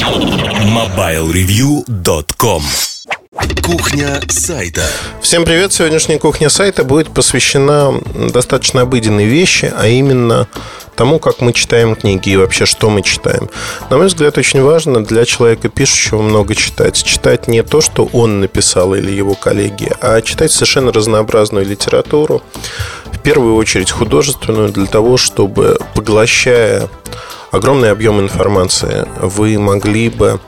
MobileReview.com Кухня сайта. Всем привет! Сегодняшняя кухня сайта будет посвящена достаточно обыденной вещи, а именно тому, как мы читаем книги и вообще, что мы читаем. На мой взгляд, очень важно для человека, пишущего, много читать. Читать не то, что он написал или его коллеги, а читать совершенно разнообразную литературу, первую очередь художественную, для того, чтобы, поглощая огромный объем информации, вы могли бы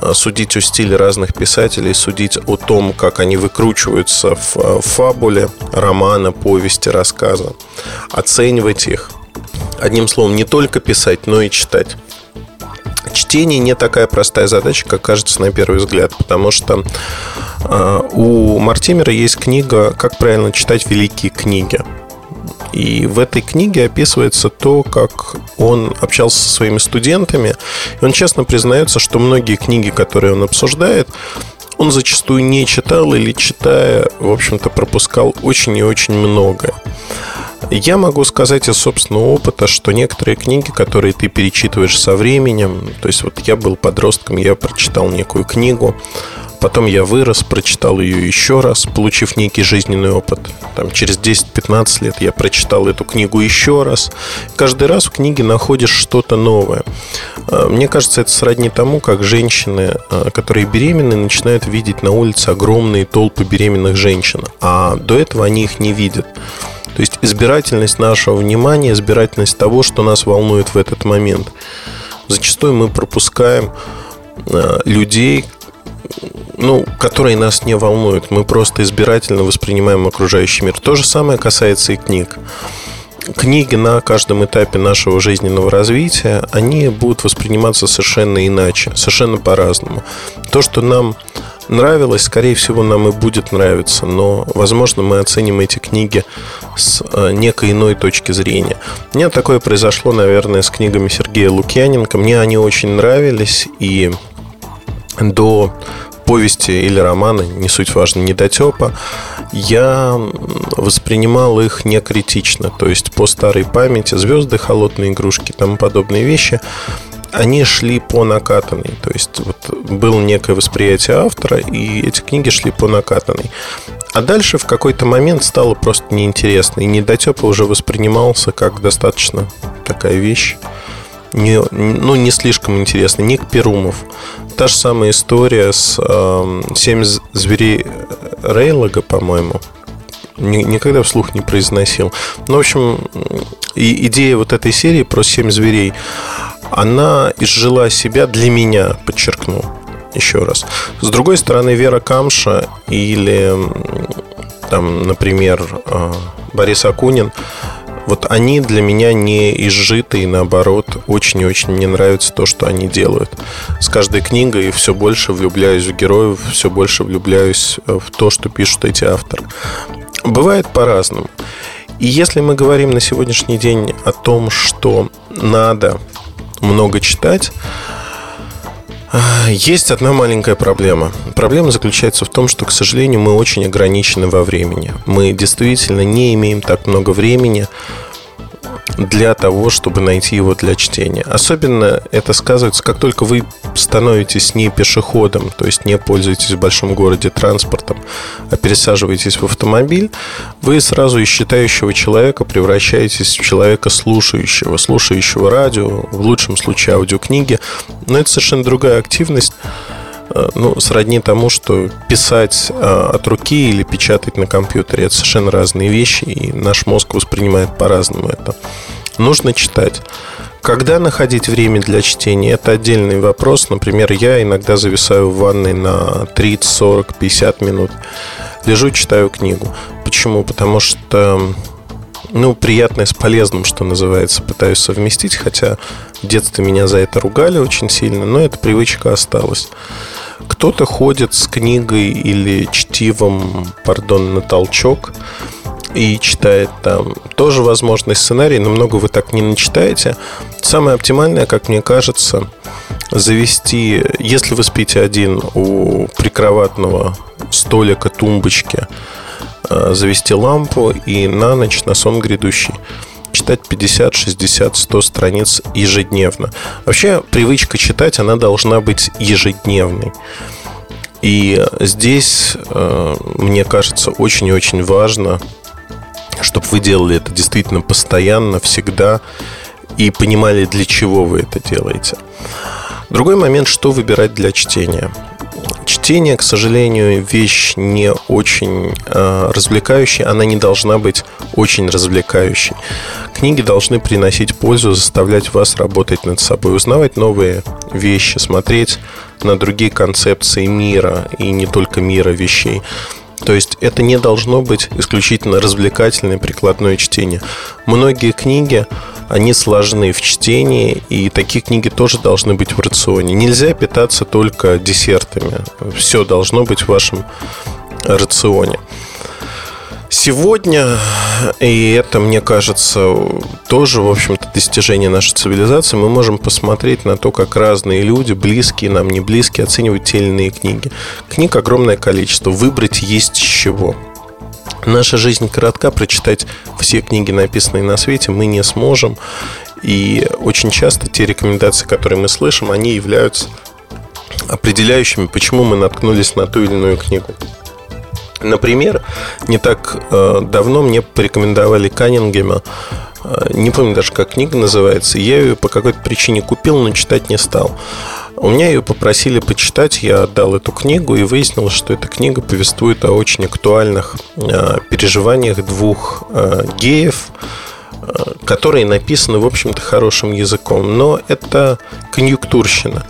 э, судить о стиле разных писателей, судить о том, как они выкручиваются в э, фабуле романа, повести, рассказа, оценивать их. Одним словом, не только писать, но и читать. Чтение не такая простая задача, как кажется на первый взгляд, потому что э, у Мартимера есть книга «Как правильно читать великие книги». И в этой книге описывается то, как он общался со своими студентами. И он честно признается, что многие книги, которые он обсуждает, он зачастую не читал или читая, в общем-то, пропускал очень и очень многое. Я могу сказать из собственного опыта, что некоторые книги, которые ты перечитываешь со временем, то есть вот я был подростком, я прочитал некую книгу, Потом я вырос, прочитал ее еще раз, получив некий жизненный опыт. Там, через 10-15 лет я прочитал эту книгу еще раз. Каждый раз в книге находишь что-то новое. А, мне кажется, это сродни тому, как женщины, а, которые беременны, начинают видеть на улице огромные толпы беременных женщин. А до этого они их не видят. То есть избирательность нашего внимания, избирательность того, что нас волнует в этот момент. Зачастую мы пропускаем а, людей, ну, которые нас не волнуют. Мы просто избирательно воспринимаем окружающий мир. То же самое касается и книг. Книги на каждом этапе нашего жизненного развития, они будут восприниматься совершенно иначе, совершенно по-разному. То, что нам нравилось, скорее всего, нам и будет нравиться, но, возможно, мы оценим эти книги с э, некой иной точки зрения. У меня такое произошло, наверное, с книгами Сергея Лукьяненко. Мне они очень нравились, и до повести или романы, не суть важно, недотепа, я воспринимал их не критично. То есть по старой памяти звезды, холодные игрушки и тому подобные вещи они шли по накатанной. То есть вот было некое восприятие автора, и эти книги шли по накатанной. А дальше в какой-то момент стало просто неинтересно. И недотепа уже воспринимался как достаточно такая вещь не, ну, не слишком интересно. Ник Перумов. Та же самая история с э, «Семь зверей Рейлога», по-моему. Никогда вслух не произносил. Ну, в общем, и идея вот этой серии про «Семь зверей», она изжила себя для меня, подчеркну еще раз. С другой стороны, Вера Камша или, там, например, Борис Акунин – вот они для меня не изжиты, и наоборот, очень и очень мне нравится то, что они делают. С каждой книгой все больше влюбляюсь в героев, все больше влюбляюсь в то, что пишут эти авторы. Бывает по-разному. И если мы говорим на сегодняшний день о том, что надо много читать, есть одна маленькая проблема. Проблема заключается в том, что, к сожалению, мы очень ограничены во времени. Мы действительно не имеем так много времени для того, чтобы найти его для чтения. Особенно это сказывается, как только вы становитесь не пешеходом, то есть не пользуетесь в большом городе транспортом, а пересаживаетесь в автомобиль, вы сразу из читающего человека превращаетесь в человека слушающего, слушающего радио, в лучшем случае аудиокниги. Но это совершенно другая активность ну, сродни тому, что писать э, от руки или печатать на компьютере это совершенно разные вещи, и наш мозг воспринимает по-разному это. Нужно читать. Когда находить время для чтения, это отдельный вопрос. Например, я иногда зависаю в ванной на 30, 40, 50 минут. Лежу, читаю книгу. Почему? Потому что ну, приятное с полезным, что называется, пытаюсь совместить, хотя в детстве меня за это ругали очень сильно, но эта привычка осталась. Кто-то ходит с книгой или чтивом, пардон, на толчок и читает там. Тоже возможный сценарий, но много вы так не начитаете. Самое оптимальное, как мне кажется, завести, если вы спите один у прикроватного столика, тумбочки, э, завести лампу и на ночь, на сон грядущий читать 50, 60, 100 страниц ежедневно. Вообще, привычка читать, она должна быть ежедневной. И здесь, э, мне кажется, очень и очень важно, чтобы вы делали это действительно постоянно, всегда, и понимали, для чего вы это делаете. Другой момент, что выбирать для чтения. Чтение, к сожалению, вещь не очень э, развлекающая, она не должна быть очень развлекающей. Книги должны приносить пользу, заставлять вас работать над собой, узнавать новые вещи, смотреть на другие концепции мира и не только мира вещей. То есть это не должно быть исключительно развлекательное прикладное чтение. Многие книги, они сложны в чтении, и такие книги тоже должны быть в рационе. Нельзя питаться только десертами. Все должно быть в вашем рационе. Сегодня, и это, мне кажется, тоже, в общем-то, достижение нашей цивилизации, мы можем посмотреть на то, как разные люди, близкие нам, не близкие, оценивают те или иные книги. Книг огромное количество, выбрать есть с чего. Наша жизнь коротка, прочитать все книги, написанные на свете, мы не сможем. И очень часто те рекомендации, которые мы слышим, они являются определяющими, почему мы наткнулись на ту или иную книгу. Например, не так э, давно мне порекомендовали Каннингема. Э, не помню даже, как книга называется. Я ее по какой-то причине купил, но читать не стал. У меня ее попросили почитать, я отдал эту книгу и выяснил, что эта книга повествует о очень актуальных э, переживаниях двух геев, которые написаны, в общем-то, хорошим языком. Но это конъюнктурщина.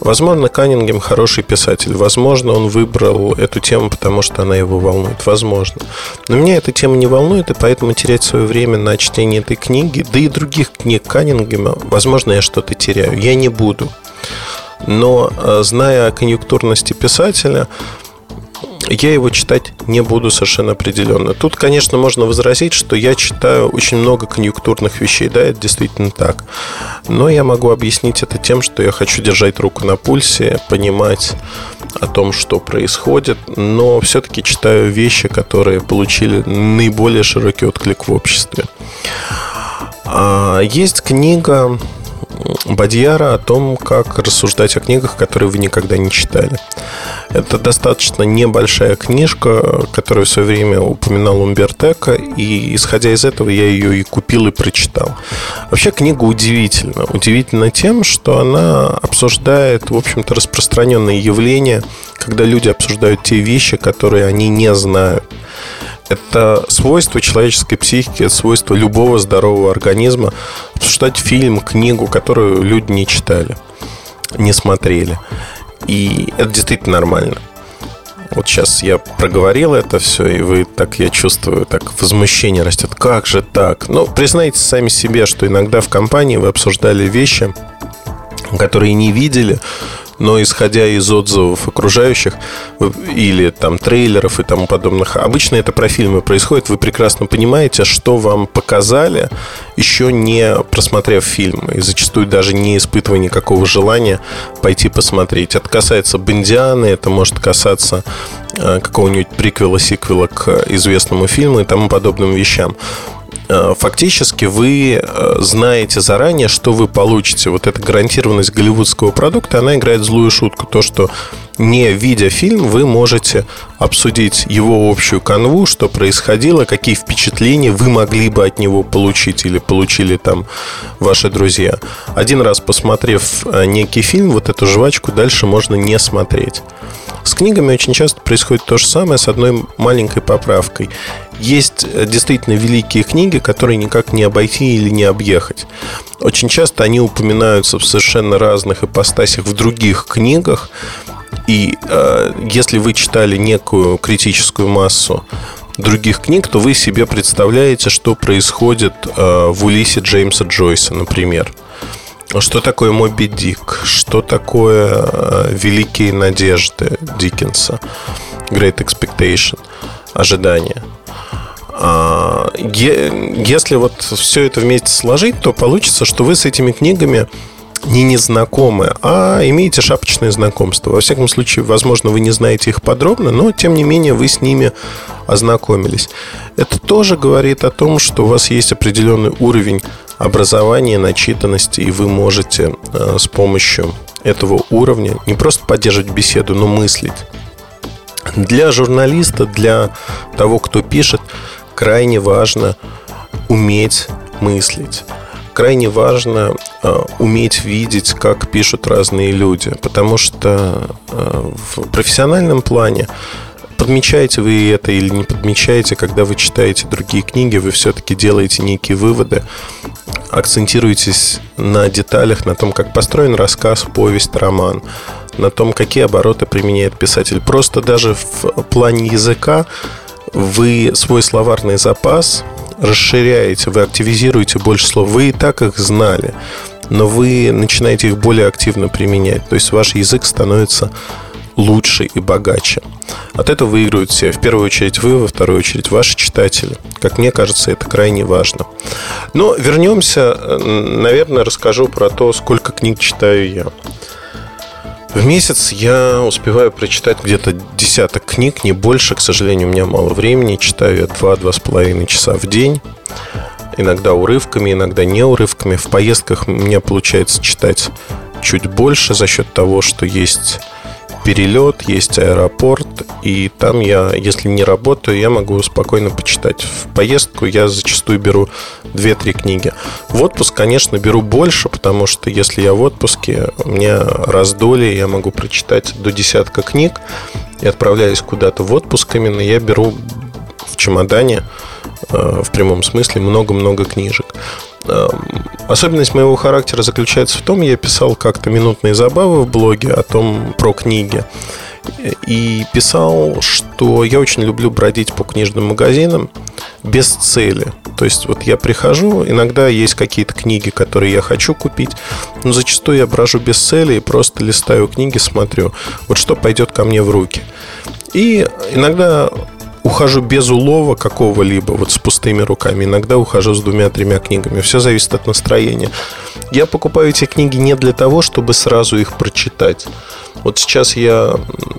Возможно, Каннингем хороший писатель. Возможно, он выбрал эту тему, потому что она его волнует. Возможно. Но меня эта тема не волнует, и поэтому терять свое время на чтение этой книги, да и других книг Каннингема, возможно, я что-то теряю. Я не буду. Но, э, зная о конъюнктурности писателя, я его читать не буду совершенно определенно. Тут, конечно, можно возразить, что я читаю очень много конъюнктурных вещей. Да, это действительно так. Но я могу объяснить это тем, что я хочу держать руку на пульсе, понимать о том, что происходит, но все-таки читаю вещи, которые получили наиболее широкий отклик в обществе. А, есть книга Бадьяра о том, как рассуждать о книгах, которые вы никогда не читали. Это достаточно небольшая книжка, которую в свое время упоминал Умбертека, и исходя из этого я ее и купил и прочитал. Вообще книга удивительна. Удивительна тем, что она обсуждает, в общем-то, распространенные явления, когда люди обсуждают те вещи, которые они не знают. Это свойство человеческой психики, это свойство любого здорового организма обсуждать фильм, книгу, которую люди не читали, не смотрели. И это действительно нормально. Вот сейчас я проговорил это все, и вы так, я чувствую, так возмущение растет. Как же так? Ну, признайте сами себе, что иногда в компании вы обсуждали вещи, которые не видели, но исходя из отзывов окружающих или там трейлеров и тому подобных, обычно это про фильмы происходит, вы прекрасно понимаете, что вам показали, еще не просмотрев фильм, и зачастую даже не испытывая никакого желания пойти посмотреть. Это касается Бондианы, это может касаться э, какого-нибудь приквела, сиквела к известному фильму и тому подобным вещам. Э, фактически вы э, знаете заранее, что вы получите. Вот эта гарантированность голливудского продукта, она играет злую шутку. То, что не видя фильм, вы можете обсудить его общую канву, что происходило, какие впечатления вы могли бы от него получить или получили там ваши друзья. Один раз посмотрев э, некий фильм, вот эту жвачку дальше можно не смотреть. С книгами очень часто происходит то же самое с одной маленькой поправкой. Есть э, действительно великие книги, которые никак не обойти или не объехать. Очень часто они упоминаются в совершенно разных ипостасях в других книгах. И э, если вы читали некую критическую массу других книг, то вы себе представляете, что происходит э, в Улисе Джеймса Джойса, например. Что такое Моби Дик? Что такое э, Великие надежды Диккенса? Great Expectation. Ожидания. А, если вот все это вместе сложить, то получится, что вы с этими книгами не незнакомые, а имеете шапочное знакомство. Во всяком случае, возможно, вы не знаете их подробно, но, тем не менее, вы с ними ознакомились. Это тоже говорит о том, что у вас есть определенный уровень образования, начитанности, и вы можете э, с помощью этого уровня не просто поддерживать беседу, но мыслить. Для журналиста, для того, кто пишет, крайне важно уметь мыслить крайне важно э, уметь видеть, как пишут разные люди, потому что э, в профессиональном плане подмечаете вы это или не подмечаете, когда вы читаете другие книги, вы все-таки делаете некие выводы, акцентируетесь на деталях, на том, как построен рассказ, повесть, роман, на том, какие обороты применяет писатель. Просто даже в плане языка вы свой словарный запас расширяете, вы активизируете больше слов. Вы и так их знали, но вы начинаете их более активно применять. То есть ваш язык становится лучше и богаче. От этого выигрывают все. В первую очередь вы, во вторую очередь ваши читатели. Как мне кажется, это крайне важно. Но вернемся, наверное, расскажу про то, сколько книг читаю я. В месяц я успеваю прочитать где-то десяток книг, не больше. К сожалению, у меня мало времени. Читаю я 2-2,5 часа в день. Иногда урывками, иногда не урывками. В поездках у меня получается читать чуть больше за счет того, что есть перелет, есть аэропорт, и там я, если не работаю, я могу спокойно почитать. В поездку я зачастую беру 2-3 книги. В отпуск, конечно, беру больше, потому что если я в отпуске, у меня раздолье, я могу прочитать до десятка книг и отправляюсь куда-то в отпуск именно, я беру в чемодане э, в прямом смысле много-много книжек. Эм, особенность моего характера заключается в том, я писал как-то минутные забавы в блоге о том про книги. И писал, что я очень люблю бродить по книжным магазинам без цели. То есть вот я прихожу, иногда есть какие-то книги, которые я хочу купить, но зачастую я брожу без цели и просто листаю книги, смотрю, вот что пойдет ко мне в руки. И иногда ухожу без улова какого-либо, вот с пустыми руками. Иногда ухожу с двумя-тремя книгами. Все зависит от настроения. Я покупаю эти книги не для того, чтобы сразу их прочитать. Вот сейчас я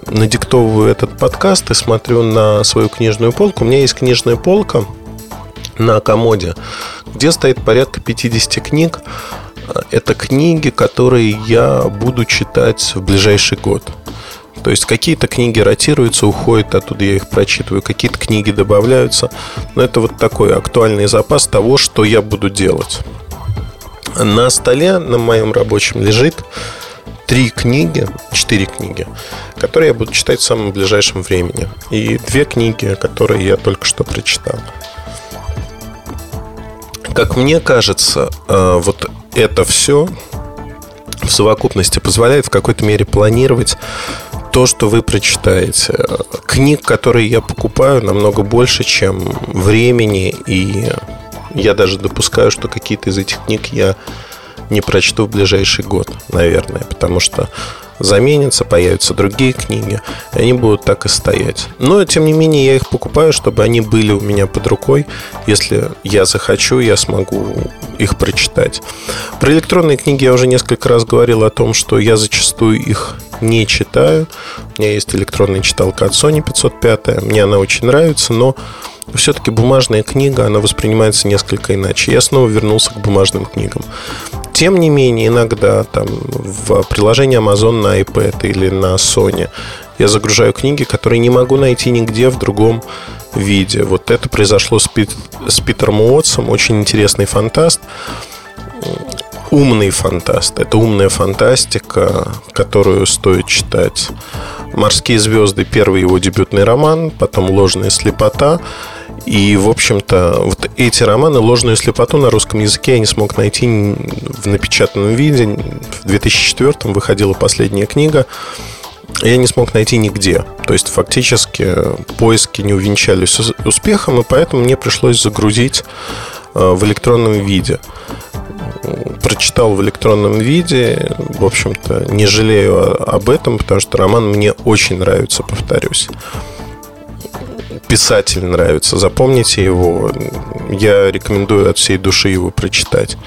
надиктовываю этот подкаст и смотрю на свою книжную полку. У меня есть книжная полка на комоде, где стоит порядка 50 книг. Это книги, которые я буду читать в ближайший год. То есть какие-то книги ротируются, уходят оттуда, я их прочитываю, какие-то книги добавляются. Но это вот такой актуальный запас того, что я буду делать. На столе на моем рабочем лежит три книги, четыре книги, которые я буду читать в самом ближайшем времени. И две книги, которые я только что прочитал. Как мне кажется, э, вот это все в совокупности позволяет в какой-то мере планировать то, что вы прочитаете. Книг, которые я покупаю, намного больше, чем времени, и я даже допускаю, что какие-то из этих книг я не прочту в ближайший год, наверное, потому что заменятся, появятся другие книги, и они будут так и стоять. Но, тем не менее, я их покупаю, чтобы они были у меня под рукой. Если я захочу, я смогу их прочитать. Про электронные книги я уже несколько раз говорил о том, что я зачастую их не читаю. У меня есть электронная читалка от Sony 505. Мне она очень нравится, но все-таки бумажная книга, она воспринимается несколько иначе. Я снова вернулся к бумажным книгам. Тем не менее, иногда там в приложении Amazon на iPad или на Sony я загружаю книги, которые не могу найти нигде в другом виде. Вот это произошло с, Пит, с Питером Уотсом, очень интересный фантаст умный фантаст. Это умная фантастика, которую стоит читать. «Морские звезды» – первый его дебютный роман, потом «Ложная слепота». И, в общем-то, вот эти романы «Ложную слепоту» на русском языке я не смог найти в напечатанном виде. В 2004 выходила последняя книга. Я не смог найти нигде. То есть, фактически, поиски не увенчались успехом, и поэтому мне пришлось загрузить э, в электронном виде прочитал в электронном виде. В общем-то, не жалею об этом, потому что роман мне очень нравится, повторюсь. Писатель нравится. Запомните его. Я рекомендую от всей души его прочитать.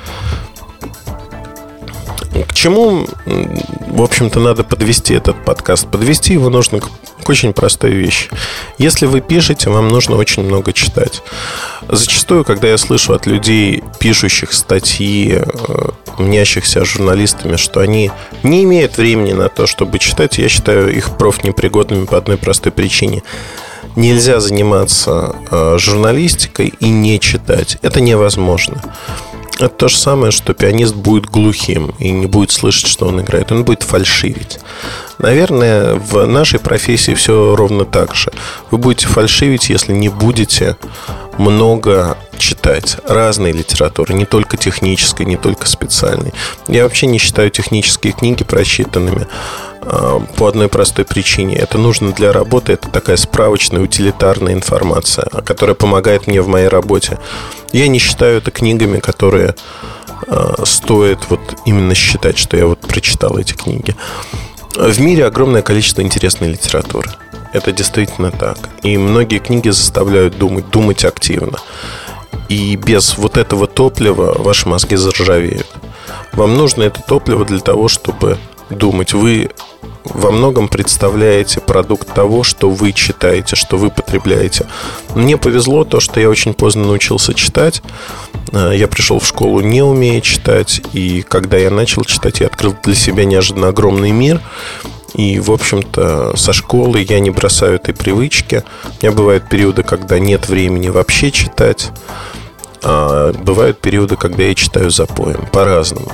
К чему, в общем-то, надо подвести этот подкаст? Подвести его нужно к, очень простой вещи. Если вы пишете, вам нужно очень много читать. Зачастую, когда я слышу от людей, пишущих статьи, э, мнящихся журналистами, что они не имеют времени на то, чтобы читать, я считаю их профнепригодными по одной простой причине нельзя заниматься э, журналистикой и не читать. Это невозможно. Это то же самое, что пианист будет глухим и не будет слышать, что он играет. Он будет фальшивить. Наверное, в нашей профессии все ровно так же. Вы будете фальшивить, если не будете много читать разной литературы, не только технической, не только специальной. Я вообще не считаю технические книги прочитанными а, по одной простой причине. Это нужно для работы, это такая справочная, утилитарная информация, которая помогает мне в моей работе. Я не считаю это книгами, которые а, стоит вот именно считать, что я вот прочитал эти книги. В мире огромное количество интересной литературы. Это действительно так. И многие книги заставляют думать, думать активно. И без вот этого топлива ваши мозги заржавеют. Вам нужно это топливо для того, чтобы думать. Вы во многом представляете продукт того, что вы читаете, что вы потребляете. Мне повезло то, что я очень поздно научился читать. Э, я пришел в школу не умея читать, и когда я начал читать, я открыл для себя неожиданно огромный мир. И, в общем-то, со школы я не бросаю этой привычки. У меня бывают периоды, когда нет времени вообще читать. А бывают периоды, когда я читаю запоем. По-разному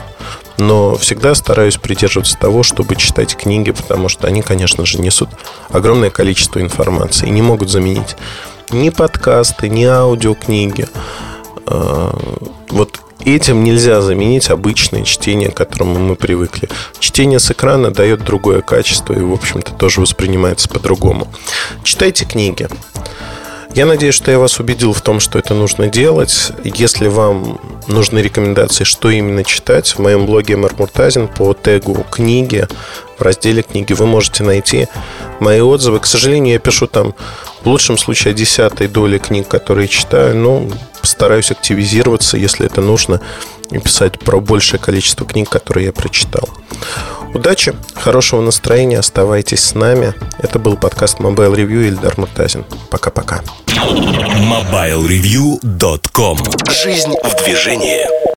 но всегда стараюсь придерживаться того, чтобы читать книги, потому что они, конечно же, несут огромное количество информации и не могут заменить ни подкасты, ни аудиокниги. А, вот этим нельзя заменить обычное чтение, к которому мы привыкли. Чтение с экрана дает другое качество и, в общем-то, тоже воспринимается по-другому. Читайте книги. Я надеюсь, что я вас убедил в том, что это нужно делать. Если вам нужны рекомендации, что именно читать, в моем блоге Мэр Муртазин по тегу «Книги» в разделе «Книги» вы можете найти мои отзывы. К сожалению, я пишу там в лучшем случае десятой доли книг, которые читаю, но постараюсь активизироваться, если это нужно, и писать про большее количество книг, которые я прочитал. Удачи, хорошего настроения, оставайтесь с нами. Это был подкаст Mobile Review Ильдар Муртазин. Пока-пока. MobileReview.com Жизнь в движении.